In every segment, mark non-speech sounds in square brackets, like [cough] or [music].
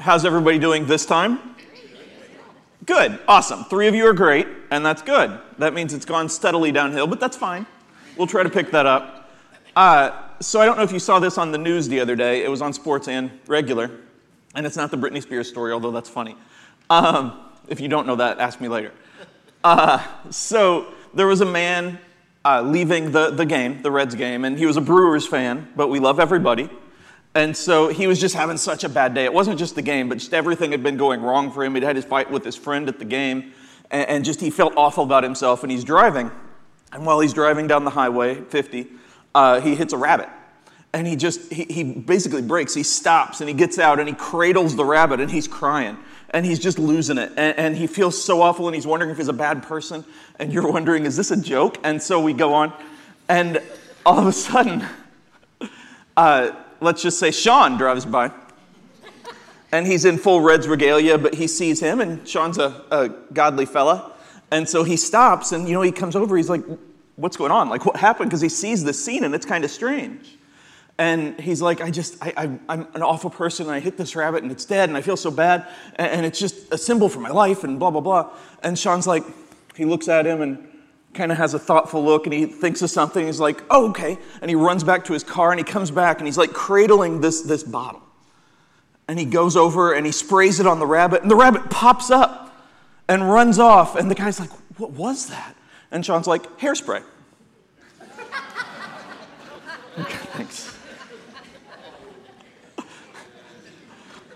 How's everybody doing this time? Good, awesome. Three of you are great, and that's good. That means it's gone steadily downhill, but that's fine. We'll try to pick that up. Uh, so, I don't know if you saw this on the news the other day. It was on sports and regular, and it's not the Britney Spears story, although that's funny. Um, if you don't know that, ask me later. Uh, so, there was a man uh, leaving the, the game, the Reds game, and he was a Brewers fan, but we love everybody. And so he was just having such a bad day. It wasn't just the game, but just everything had been going wrong for him. He'd had his fight with his friend at the game, and, and just he felt awful about himself. And he's driving, and while he's driving down the highway, 50, uh, he hits a rabbit. And he just, he, he basically breaks. He stops and he gets out and he cradles the rabbit and he's crying and he's just losing it. And, and, he feels so awful and he's wondering if he's a bad person. And you're wondering, is this a joke? And so we go on. And all of a sudden, [laughs] uh, let's just say Sean drives by. And he's in full Reds regalia, but he sees him, and Sean's a, a godly fella. And so he stops, and you know, he comes over, he's like, What's going on? Like, what happened? Because he sees the scene, and it's kind of strange. And he's like, I just, I, am an awful person, and I hit this rabbit, and it's dead, and I feel so bad, and, and it's just a symbol for my life, and blah, blah, blah. And Sean's like, he looks at him, and kind of has a thoughtful look and he thinks of something. He's like, oh, okay. And he runs back to his car and he comes back and he's like cradling this, this bottle. And he goes over and he sprays it on the rabbit, and the rabbit pops up and runs off. And the guy's like, what was that? And Sean's like, hairspray. [laughs] okay, thanks.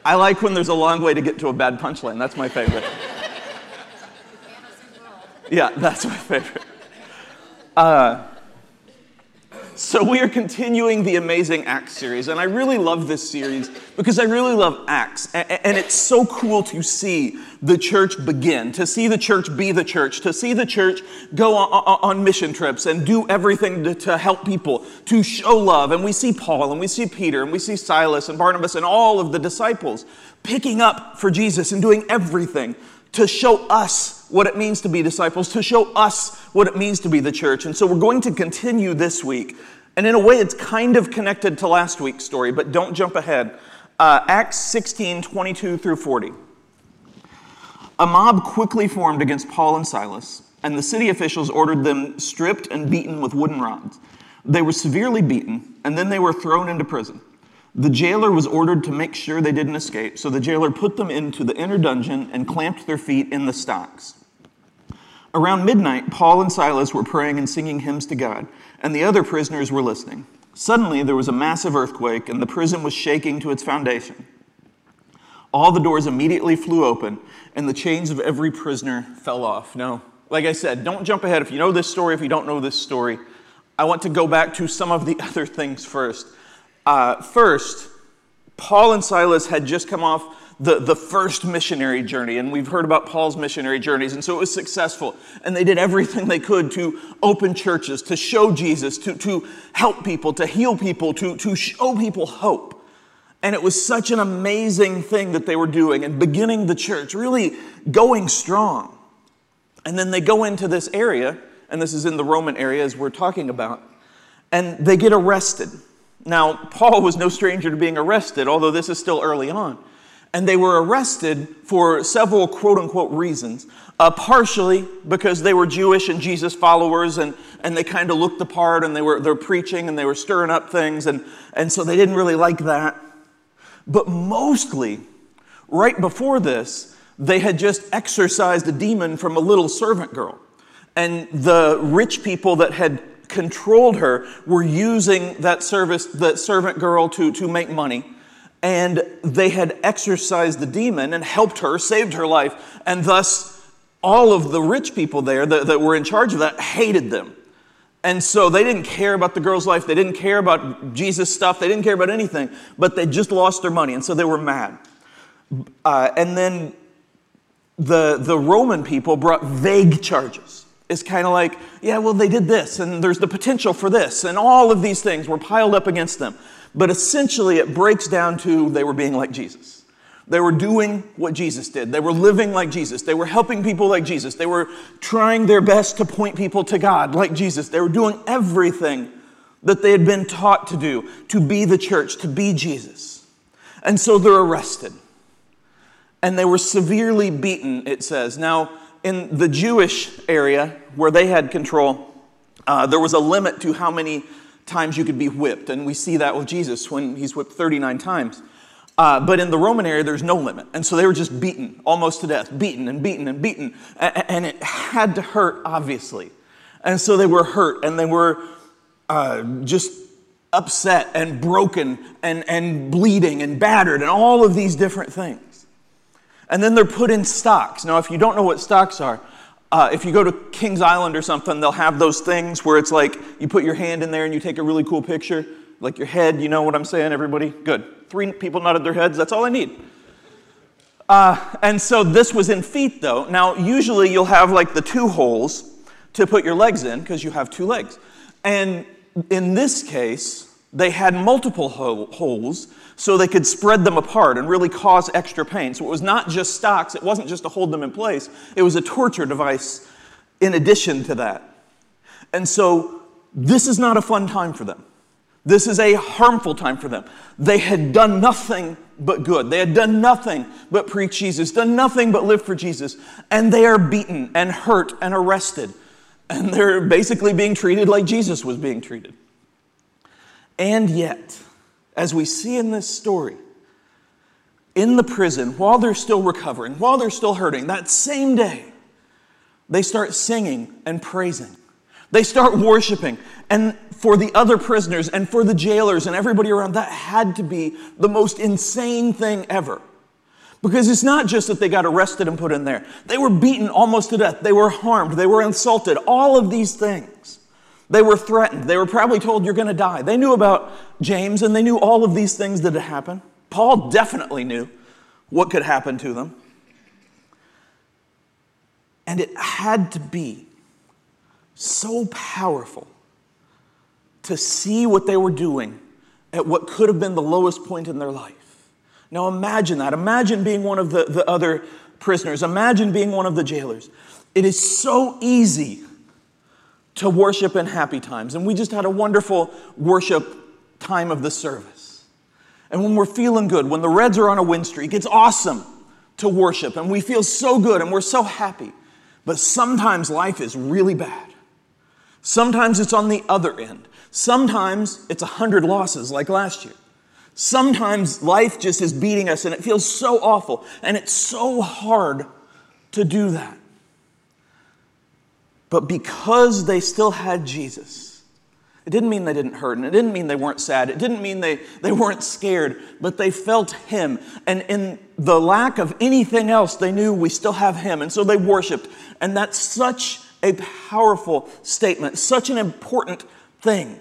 I like when there's a long way to get to a bad punchline. That's my favorite. [laughs] Yeah, that's my favorite. Uh, so, we are continuing the Amazing Acts series, and I really love this series because I really love Acts. And it's so cool to see the church begin, to see the church be the church, to see the church go on mission trips and do everything to help people, to show love. And we see Paul, and we see Peter, and we see Silas, and Barnabas, and all of the disciples picking up for Jesus and doing everything to show us what it means to be disciples, to show us what it means to be the church. And so we're going to continue this week. And in a way, it's kind of connected to last week's story, but don't jump ahead. Uh, Acts 16 22 through 40. A mob quickly formed against Paul and Silas, and the city officials ordered them stripped and beaten with wooden rods. They were severely beaten, and then they were thrown into prison. The jailer was ordered to make sure they didn't escape, so the jailer put them into the inner dungeon and clamped their feet in the stocks. Around midnight, Paul and Silas were praying and singing hymns to God, and the other prisoners were listening. Suddenly, there was a massive earthquake, and the prison was shaking to its foundation. All the doors immediately flew open, and the chains of every prisoner fell off. Now, like I said, don't jump ahead if you know this story, if you don't know this story. I want to go back to some of the [laughs] other things first. Uh, first, Paul and Silas had just come off the, the first missionary journey, and we've heard about Paul's missionary journeys, and so it was successful. And they did everything they could to open churches, to show Jesus, to, to help people, to heal people, to, to show people hope. And it was such an amazing thing that they were doing and beginning the church, really going strong. And then they go into this area, and this is in the Roman area as we're talking about, and they get arrested. Now, Paul was no stranger to being arrested, although this is still early on. And they were arrested for several quote unquote reasons. Uh, partially because they were Jewish and Jesus followers, and, and they kind of looked the part, and they were they're preaching and they were stirring up things, and, and so they didn't really like that. But mostly, right before this, they had just exorcised a demon from a little servant girl. And the rich people that had controlled her were using that service, that servant girl to, to make money. And they had exorcised the demon and helped her, saved her life. And thus, all of the rich people there that, that were in charge of that hated them. And so they didn't care about the girl's life. They didn't care about Jesus stuff. They didn't care about anything. But they just lost their money. And so they were mad. Uh, and then the, the Roman people brought vague charges It's kind of like, yeah, well, they did this, and there's the potential for this, and all of these things were piled up against them. But essentially, it breaks down to they were being like Jesus. They were doing what Jesus did. They were living like Jesus. They were helping people like Jesus. They were trying their best to point people to God like Jesus. They were doing everything that they had been taught to do to be the church, to be Jesus. And so they're arrested. and they were severely beaten, it says. Now, in the Jewish area where they had control, uh, there was a limit to how many times you could be whipped. And we see that with Jesus when he's whipped 39 times. Uh, but in the Roman area, there's no limit. And so they were just beaten almost to death, beaten and beaten and beaten. And it had to hurt, obviously. And so they were hurt and they were uh, just upset and broken and, and bleeding and battered and all of these different things. And then they're put in stocks. Now, if you don't know what stocks are, uh, if you go to Kings Island or something, they'll have those things where it's like you put your hand in there and you take a really cool picture, like your head. You know what I'm saying, everybody? Good. Three people nodded their heads. That's all I need. Uh, and so this was in feet, though. Now, usually you'll have like the two holes to put your legs in because you have two legs. And in this case, they had multiple holes so they could spread them apart and really cause extra pain. So it was not just stocks, it wasn't just to hold them in place, it was a torture device in addition to that. And so this is not a fun time for them. This is a harmful time for them. They had done nothing but good. They had done nothing but preach Jesus, done nothing but live for Jesus. And they are beaten and hurt and arrested. And they're basically being treated like Jesus was being treated. And yet, as we see in this story, in the prison, while they're still recovering, while they're still hurting, that same day, they start singing and praising. They start worshiping. And for the other prisoners and for the jailers and everybody around, that had to be the most insane thing ever. Because it's not just that they got arrested and put in there, they were beaten almost to death, they were harmed, they were insulted, all of these things. They were threatened. They were probably told, You're going to die. They knew about James and they knew all of these things that had happened. Paul definitely knew what could happen to them. And it had to be so powerful to see what they were doing at what could have been the lowest point in their life. Now imagine that. Imagine being one of the, the other prisoners. Imagine being one of the jailers. It is so easy to worship in happy times. And we just had a wonderful worship time of the service. And when we're feeling good, when the Reds are on a win streak, it's awesome to worship and we feel so good and we're so happy. But sometimes life is really bad. Sometimes it's on the other end. Sometimes it's a hundred losses like last year. Sometimes life just is beating us and it feels so awful and it's so hard to do that. But because they still had Jesus, it didn't mean they didn't hurt, and it didn't mean they weren't sad, it didn't mean they, they weren't scared, but they felt Him. And in the lack of anything else, they knew we still have Him. And so they worshiped. And that's such a powerful statement, such an important thing.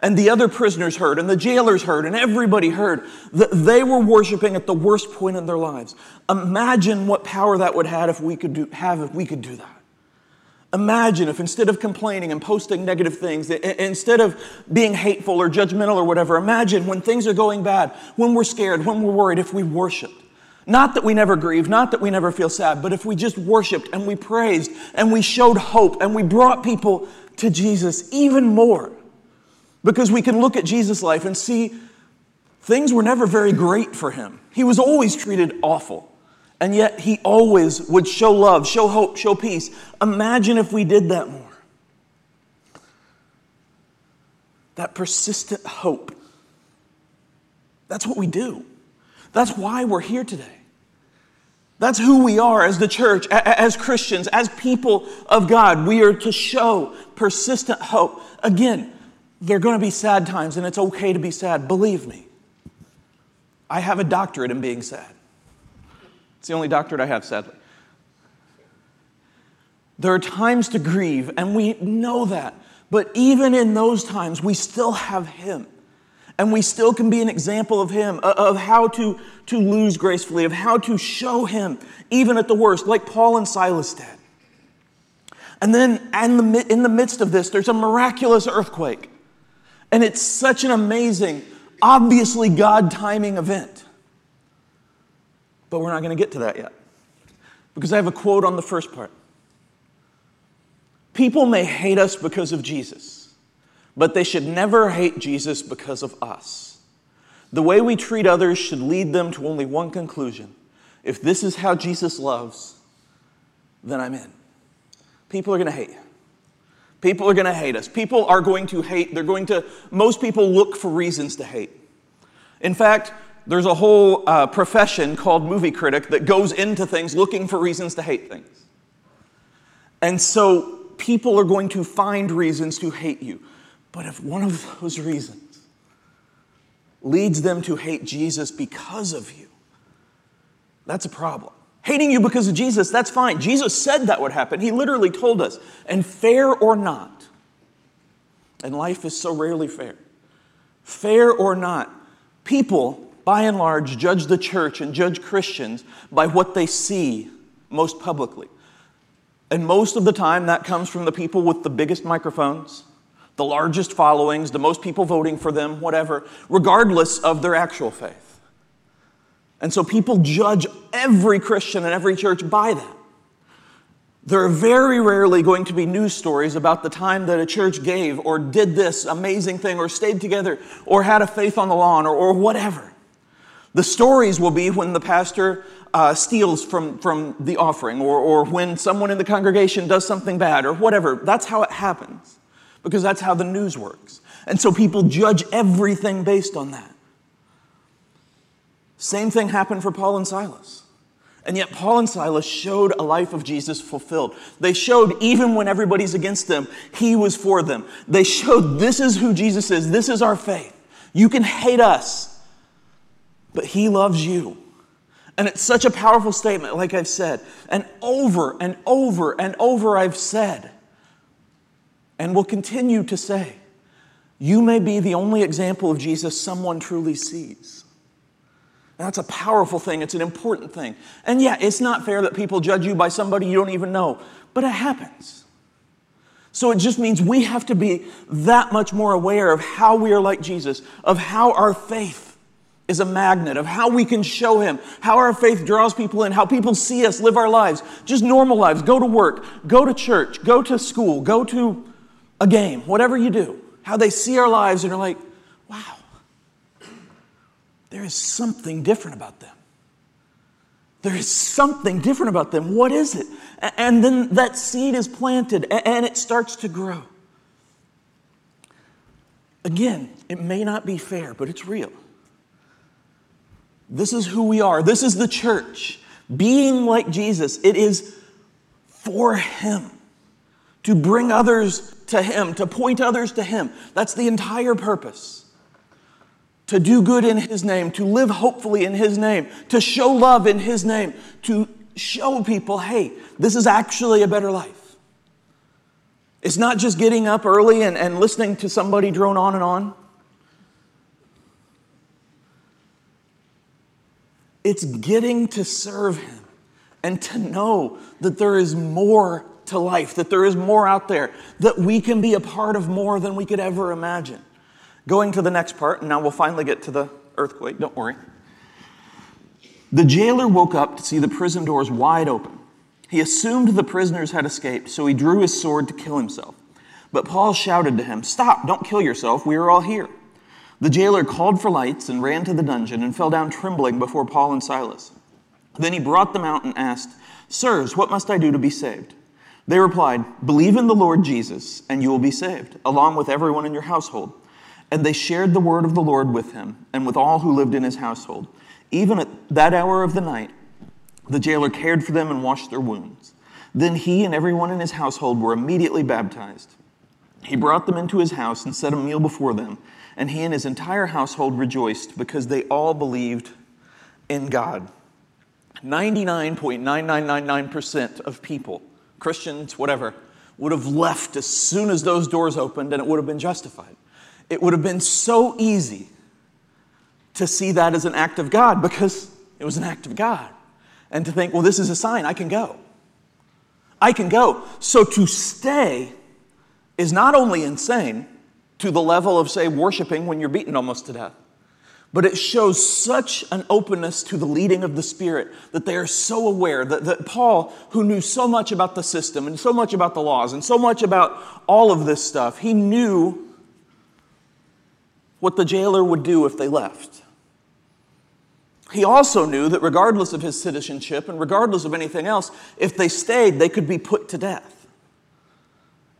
And the other prisoners heard, and the jailers heard, and everybody heard that they were worshiping at the worst point in their lives. Imagine what power that would have if we could do, have if we could do that. Imagine if instead of complaining and posting negative things, instead of being hateful or judgmental or whatever, imagine when things are going bad, when we're scared, when we're worried, if we worshiped. Not that we never grieve, not that we never feel sad, but if we just worshiped and we praised and we showed hope and we brought people to Jesus even more. Because we can look at Jesus' life and see things were never very great for him. He was always treated awful. And yet he always would show love, show hope, show peace. Imagine if we did that more. That persistent hope. That's what we do. That's why we're here today. That's who we are as the church, as Christians, as people of God. We are to show persistent hope. Again, there are going to be sad times, and it's okay to be sad. Believe me. I have a doctorate in being sad. It's the only doctorate I have, sadly. There are times to grieve, and we know that. But even in those times, we still have Him. And we still can be an example of Him, of how to, to lose gracefully, of how to show Him, even at the worst, like Paul and Silas did. And then in the, in the midst of this, there's a miraculous earthquake. And it's such an amazing, obviously God timing event. But we're not going to get to that yet. Because I have a quote on the first part. People may hate us because of Jesus, but they should never hate Jesus because of us. The way we treat others should lead them to only one conclusion if this is how Jesus loves, then I'm in. People are going to hate you. People are going to hate us. People are going to hate. They're going to, most people look for reasons to hate. In fact, there's a whole uh, profession called movie critic that goes into things looking for reasons to hate things. And so people are going to find reasons to hate you. But if one of those reasons leads them to hate Jesus because of you, that's a problem. Hating you because of Jesus, that's fine. Jesus said that would happen. He literally told us. And fair or not, and life is so rarely fair, fair or not, people, by and large, judge the church and judge Christians by what they see most publicly. And most of the time, that comes from the people with the biggest microphones, the largest followings, the most people voting for them, whatever, regardless of their actual faith. And so people judge every Christian and every church by that. There are very rarely going to be news stories about the time that a church gave or did this amazing thing or stayed together or had a faith on the lawn or, or whatever. The stories will be when the pastor uh, steals from, from the offering or, or when someone in the congregation does something bad or whatever. That's how it happens because that's how the news works. And so people judge everything based on that. Same thing happened for Paul and Silas. And yet, Paul and Silas showed a life of Jesus fulfilled. They showed, even when everybody's against them, he was for them. They showed this is who Jesus is, this is our faith. You can hate us, but he loves you. And it's such a powerful statement, like I've said. And over and over and over, I've said, and will continue to say, you may be the only example of Jesus someone truly sees. That's a powerful thing. It's an important thing. And yeah, it's not fair that people judge you by somebody you don't even know, but it happens. So it just means we have to be that much more aware of how we are like Jesus, of how our faith is a magnet, of how we can show Him, how our faith draws people in, how people see us live our lives, just normal lives. Go to work, go to church, go to school, go to a game, whatever you do. How they see our lives and are like, wow, there is something different about them. There is something different about them. What is it? And then that seed is planted and it starts to grow. Again, it may not be fair, but it's real. This is who we are. This is the church. Being like Jesus, it is for Him. To bring others to Him, to point others to Him. That's the entire purpose to do good in His name, to live hopefully in His name, to show love in His name, to show people, hey, this is actually a better life. It's not just getting up early and, and listening to somebody drone on and on. It's getting to serve Him and to know that there is more to life, that there is more out there, that we can be a part of more than we could ever imagine. Going to the next part, and now we'll finally get to the earthquake, don't worry. The jailer woke up to see the prison doors wide open. He assumed the prisoners had escaped, so he drew his sword to kill himself. But Paul shouted to him, Stop, don't kill yourself, we are all here. The jailer called for lights and ran to the dungeon and fell down trembling before Paul and Silas. Then he brought them out and asked, Sirs, what must I do to be saved? They replied, Believe in the Lord Jesus, and you will be saved, along with everyone in your household. And they shared the word of the Lord with him and with all who lived in his household. Even at that hour of the night, the jailer cared for them and washed their wounds. Then he and everyone in his household were immediately baptized. He brought them into his house and set a meal before them, and he and his entire household rejoiced because they all believed in God. 99.9999% of people, Christians, whatever, would have left as soon as those doors opened and it would have been justified. It would have been so easy to see that as an act of God because it was an act of God. And to think, well, this is a sign, I can go. I can go. So to stay is not only insane to the level of, say, worshiping when you're beaten almost to death, but it shows such an openness to the leading of the Spirit that they are so aware that, that Paul, who knew so much about the system and so much about the laws and so much about all of this stuff, he knew what the jailer would do if they left. he also knew that regardless of his citizenship and regardless of anything else, if they stayed, they could be put to death.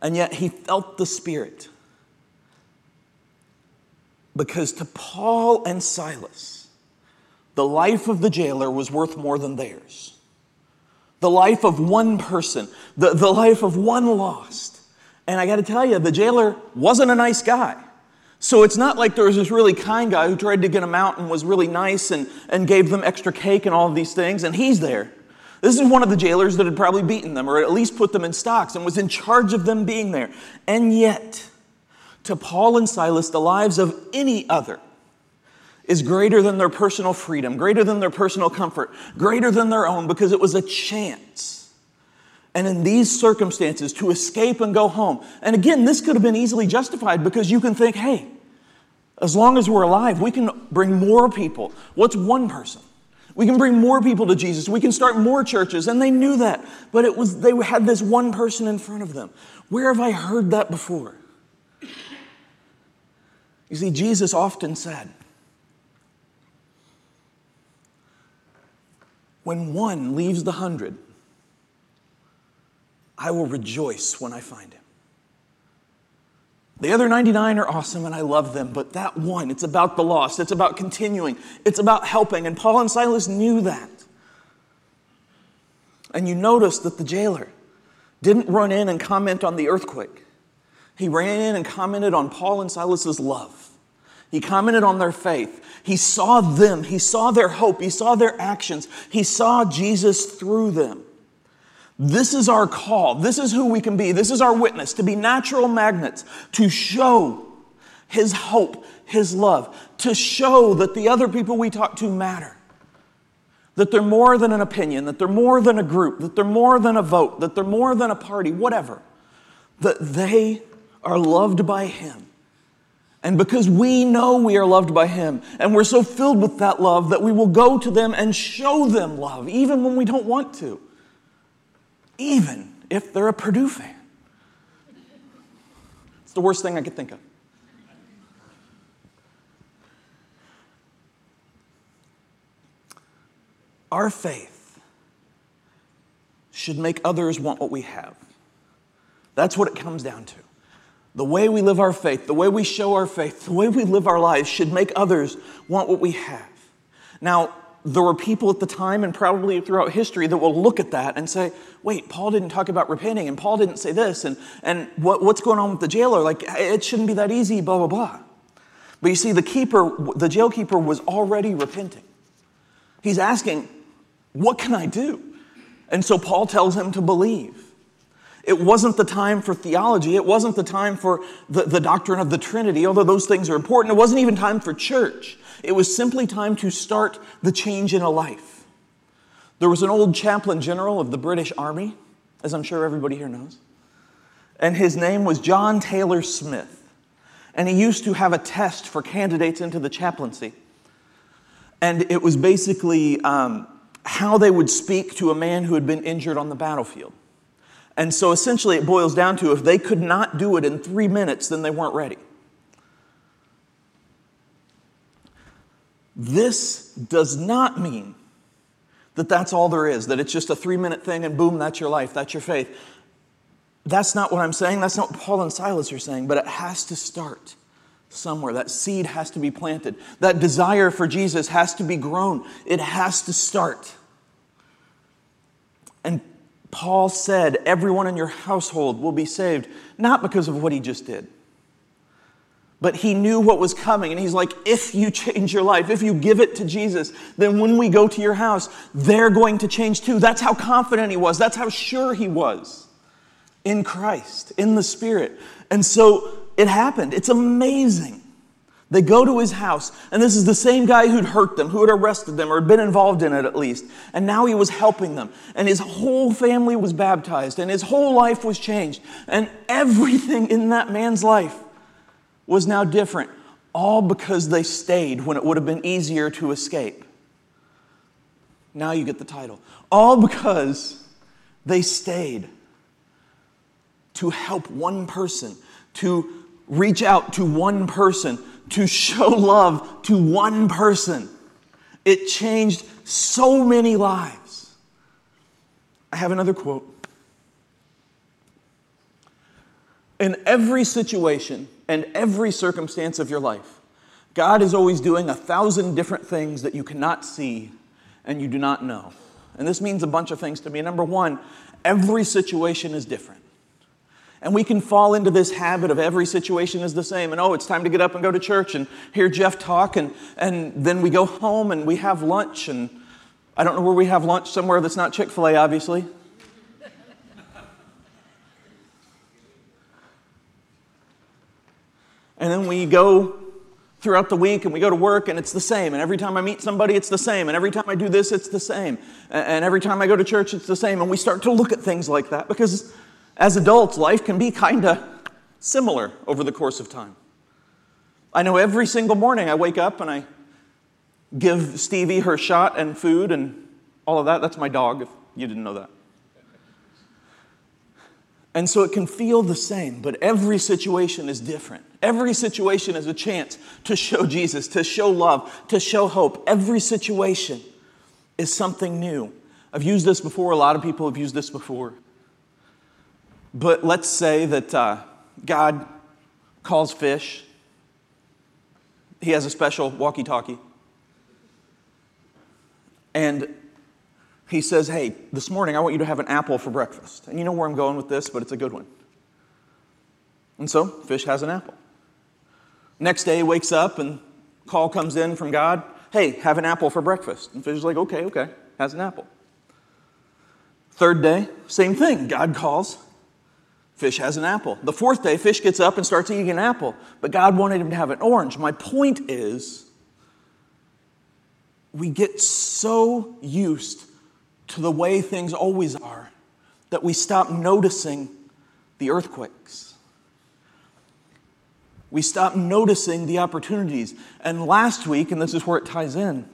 And yet he felt the Spirit. Because to Paul and Silas, the life of the jailer was worth more than theirs. The life of one person, the, the life of one lost. And I got to tell you, the jailer wasn't a nice guy. So it's not like there was this really kind guy who tried to get them out and was really nice and, and gave them extra cake and all of these things, and he's there. This is one of the jailers that had probably beaten them or at least put them in stocks and was in charge of them being there. And yet, to Paul and Silas, the lives of any other is greater than their personal freedom, greater than their personal comfort, greater than their own because it was a chance. And in these circumstances, to escape and go home. And again, this could have been easily justified because you can think, hey, as long as we're alive, we can bring more people. What's one person? We can bring more people to Jesus. We can start more churches. And they knew that. But it was they had this one person in front of them. Where have I heard that before? You see, Jesus often said, When one leaves the hundred, I will rejoice when I find him. The other 99 are awesome and I love them, but that one, it's about the lost. It's about continuing. It's about helping. And Paul and Silas knew that. And you notice that the jailer didn't run in and comment on the earthquake. He ran in and commented on Paul and Silas's love. He commented on their faith. He saw them. He saw their hope. He saw their actions. He saw Jesus through them. This is our call. This is who we can be. This is our witness to be natural magnets, to show His hope, His love, to show that the other people we talk to matter. That they're more than an opinion, that they're more than a group, that they're more than a vote, that they're more than a party, whatever. That they are loved by Him. And because we know we are loved by Him, and we're so filled with that love that we will go to them and show them love, even when we don't want to, even if they're a Purdue fan. It's the worst thing I could think of. Our faith should make others want what we have. That's what it comes down to. The way we live our faith, the way we show our faith, the way we live our lives should make others want what we have. Now, there were people at the time and probably throughout history that will look at that and say, wait, Paul didn't talk about repenting and Paul didn't say this and, and what, what's going on with the jailer? Like, it shouldn't be that easy, blah, blah, blah. But you see, the keeper, the jail keeper was already repenting. He's asking, what can I do? And so Paul tells him to believe. It wasn't the time for theology. It wasn't the time for the, the doctrine of the Trinity, although those things are important. It wasn't even time for church. It was simply time to start the change in a life. There was an old chaplain general of the British Army, as I'm sure everybody here knows, and his name was John Taylor Smith. And he used to have a test for candidates into the chaplaincy. And it was basically um, how they would speak to a man who had been injured on the battlefield. And so essentially, it boils down to if they could not do it in three minutes, then they weren't ready. This does not mean that that's all there is, that it's just a three minute thing and boom, that's your life, that's your faith. That's not what I'm saying. That's not what Paul and Silas are saying, but it has to start somewhere. That seed has to be planted. That desire for Jesus has to be grown. It has to start. Paul said, Everyone in your household will be saved, not because of what he just did, but he knew what was coming. And he's like, If you change your life, if you give it to Jesus, then when we go to your house, they're going to change too. That's how confident he was, that's how sure he was in Christ, in the Spirit. And so it happened. It's amazing. They go to his house, and this is the same guy who'd hurt them, who had arrested them, or had been involved in it at least. And now he was helping them. And his whole family was baptized, and his whole life was changed. And everything in that man's life was now different, all because they stayed when it would have been easier to escape. Now you get the title. All because they stayed to help one person, to reach out to one person to show love to one person. It changed so many lives. I have another quote. In every situation and every circumstance of your life, God is always doing a thousand different things that you cannot see and you do not know. And this means a bunch of things to me. Number one, every situation is different. And we can fall into this habit of every situation is the same. And oh, it's time to get up and go to church and hear Jeff talk. And, and then we go home and we have lunch. And I don't know where we have lunch, somewhere that's not Chick fil A, obviously. and then we go throughout the week and we go to work and it's the same. And every time I meet somebody, it's the same. And every time I do this, it's the same. And every time I go to church, it's the same. And we start to look at things like that because as adults, life can be kind of similar over the course of time. I know every single morning I wake up and I give Stevie her shot and food and all of that. That's my dog, if you didn't know that. And so it can feel the same, but every situation is different. Every situation is a chance to show Jesus, to show love, to show hope. Every situation is something new. I've used this before, a lot of people have used this before. But let's say that uh, God calls fish, he has a special walkie talkie. And he says, Hey, this morning I want you to have an apple for breakfast. And you know where I'm going with this, but it's a good one. And so, fish has an apple. Next day, he wakes up and call comes in from God, Hey, have an apple for breakfast. And fish is like, Okay, okay, has an apple. Third day, same thing. God calls, Fish has an apple. The fourth day, fish gets up and starts eating an apple, but God wanted him to have an orange. My point is, we get so used to the way things always are that we stop noticing the earthquakes. We stop noticing the opportunities. And last week, and this is where it ties in,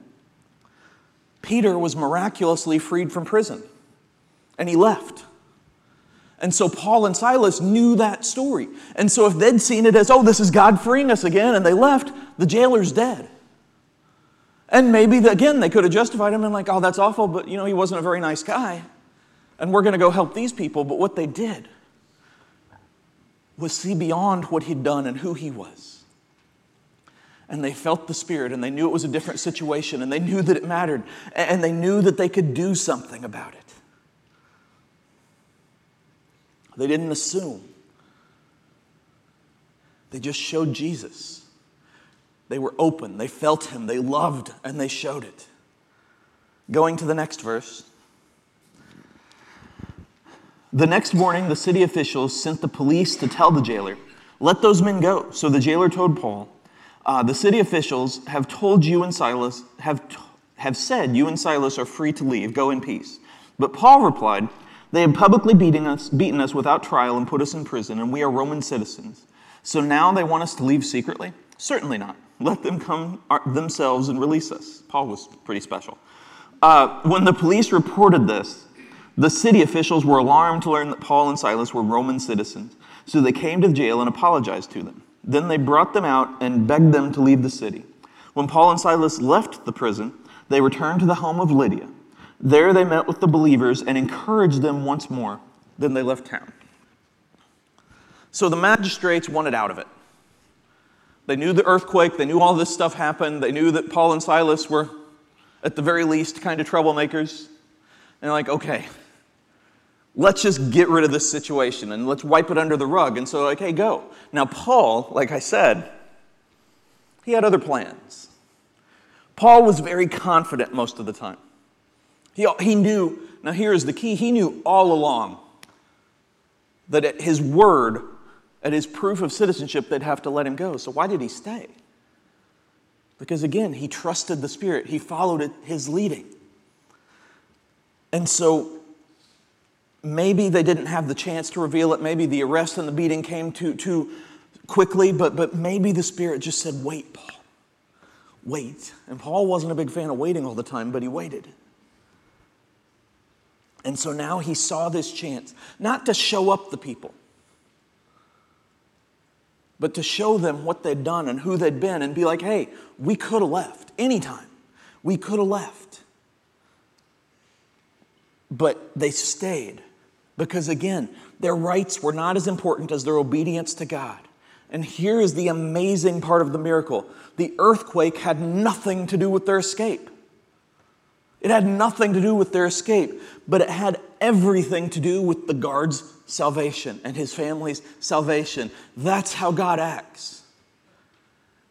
Peter was miraculously freed from prison and he left. And so Paul and Silas knew that story. And so if they'd seen it as, oh, this is God freeing us again, and they left, the jailer's dead. And maybe, again, they could have justified him and, like, oh, that's awful, but, you know, he wasn't a very nice guy. And we're going to go help these people. But what they did was see beyond what he'd done and who he was. And they felt the Spirit, and they knew it was a different situation, and they knew that it mattered, and they knew that they could do something about it. They didn't assume. They just showed Jesus. They were open, they felt him, they loved, and they showed it. Going to the next verse. The next morning, the city officials sent the police to tell the jailer, Let those men go. So the jailer told Paul, uh, The city officials have told you and Silas, have, t- have said you and Silas are free to leave. Go in peace. But Paul replied, they have publicly beaten us, beaten us without trial and put us in prison, and we are Roman citizens. So now they want us to leave secretly? Certainly not. Let them come themselves and release us. Paul was pretty special. Uh, when the police reported this, the city officials were alarmed to learn that Paul and Silas were Roman citizens. So they came to the jail and apologized to them. Then they brought them out and begged them to leave the city. When Paul and Silas left the prison, they returned to the home of Lydia there they met with the believers and encouraged them once more. Then they left town. So the magistrates wanted out of it. They knew the earthquake, they knew all this stuff happened, they knew that Paul and Silas were, at the very least, kind of troublemakers. And like, okay, let's just get rid of this situation and let's wipe it under the rug. And so, like, hey, go. Now, Paul, like I said, he had other plans. Paul was very confident most of the time. He, he knew, now here is the key, he knew all along that at his word, at his proof of citizenship, they'd have to let him go. So why did he stay? Because again, he trusted the Spirit, he followed his leading. And so maybe they didn't have the chance to reveal it. Maybe the arrest and the beating came too, too quickly, but, but maybe the Spirit just said, Wait, Paul, wait. And Paul wasn't a big fan of waiting all the time, but he waited. And so now he saw this chance, not to show up the people, but to show them what they'd done and who they'd been and be like, hey, we could have left anytime. We could have left. But they stayed because, again, their rights were not as important as their obedience to God. And here is the amazing part of the miracle the earthquake had nothing to do with their escape. It had nothing to do with their escape, but it had everything to do with the guard's salvation and his family's salvation. That's how God acts.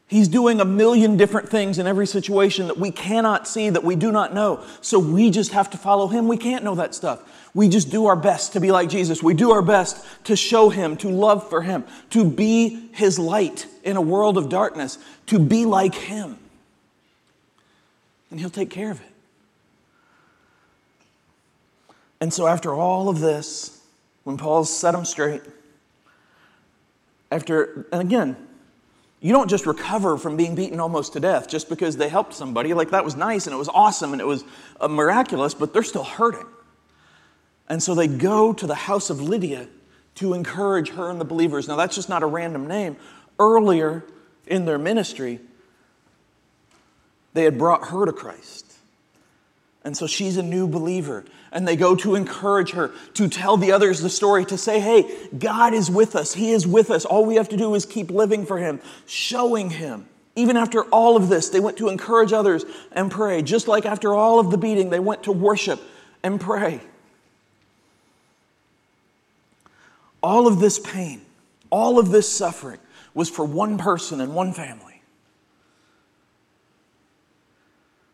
He's doing a million different things in every situation that we cannot see, that we do not know. So we just have to follow Him. We can't know that stuff. We just do our best to be like Jesus. We do our best to show Him, to love for Him, to be His light in a world of darkness, to be like Him. And He'll take care of it. And so, after all of this, when Paul's set them straight, after, and again, you don't just recover from being beaten almost to death just because they helped somebody. Like that was nice and it was awesome and it was uh, miraculous, but they're still hurting. And so they go to the house of Lydia to encourage her and the believers. Now, that's just not a random name. Earlier in their ministry, they had brought her to Christ. And so she's a new believer. And they go to encourage her, to tell the others the story, to say, hey, God is with us. He is with us. All we have to do is keep living for Him, showing Him. Even after all of this, they went to encourage others and pray. Just like after all of the beating, they went to worship and pray. All of this pain, all of this suffering was for one person and one family.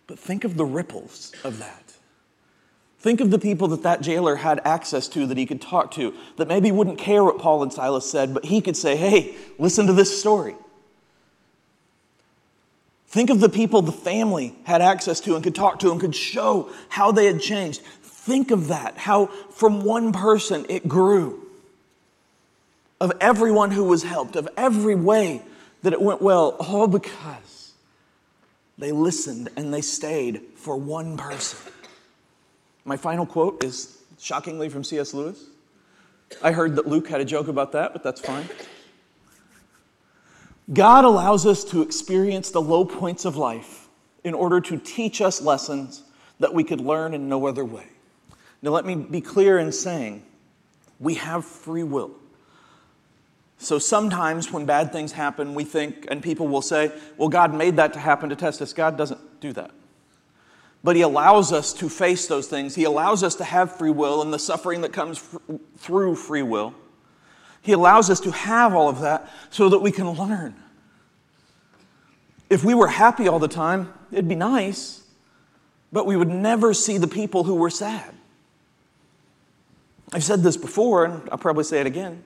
But think of the ripples of that. Think of the people that that jailer had access to that he could talk to, that maybe wouldn't care what Paul and Silas said, but he could say, hey, listen to this story. Think of the people the family had access to and could talk to and could show how they had changed. Think of that, how from one person it grew. Of everyone who was helped, of every way that it went well, all because they listened and they stayed for one person. My final quote is shockingly from C.S. Lewis. I heard that Luke had a joke about that, but that's fine. God allows us to experience the low points of life in order to teach us lessons that we could learn in no other way. Now, let me be clear in saying we have free will. So sometimes when bad things happen, we think, and people will say, well, God made that to happen to test us. God doesn't do that. But He allows us to face those things. He allows us to have free will and the suffering that comes through free will. He allows us to have all of that so that we can learn. If we were happy all the time, it'd be nice, but we would never see the people who were sad. I've said this before, and I'll probably say it again.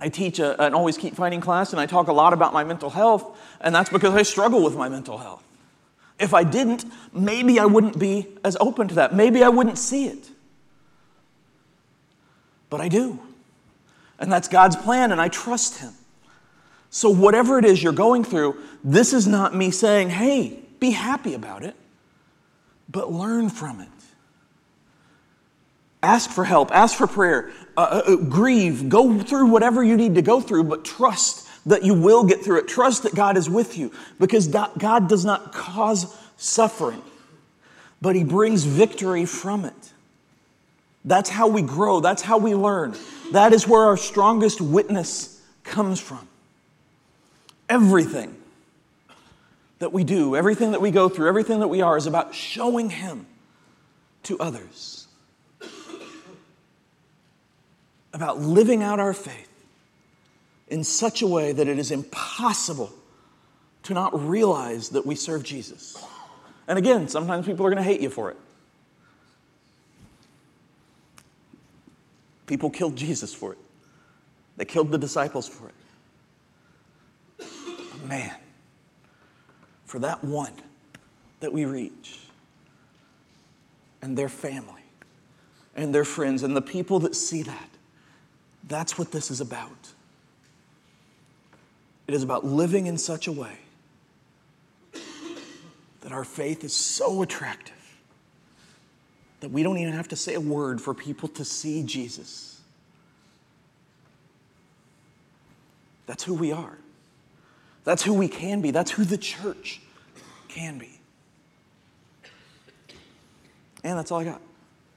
I teach a, an Always Keep Fighting class, and I talk a lot about my mental health, and that's because I struggle with my mental health. If I didn't, maybe I wouldn't be as open to that. Maybe I wouldn't see it. But I do. And that's God's plan, and I trust Him. So, whatever it is you're going through, this is not me saying, hey, be happy about it, but learn from it. Ask for help, ask for prayer, uh, uh, uh, grieve, go through whatever you need to go through, but trust that you will get through it. Trust that God is with you because God does not cause suffering, but He brings victory from it. That's how we grow, that's how we learn. That is where our strongest witness comes from. Everything that we do, everything that we go through, everything that we are is about showing Him to others. about living out our faith in such a way that it is impossible to not realize that we serve Jesus. And again, sometimes people are going to hate you for it. People killed Jesus for it, they killed the disciples for it. But man, for that one that we reach, and their family, and their friends, and the people that see that, that's what this is about. It is about living in such a way that our faith is so attractive that we don't even have to say a word for people to see Jesus. That's who we are. That's who we can be. That's who the church can be. And that's all I got.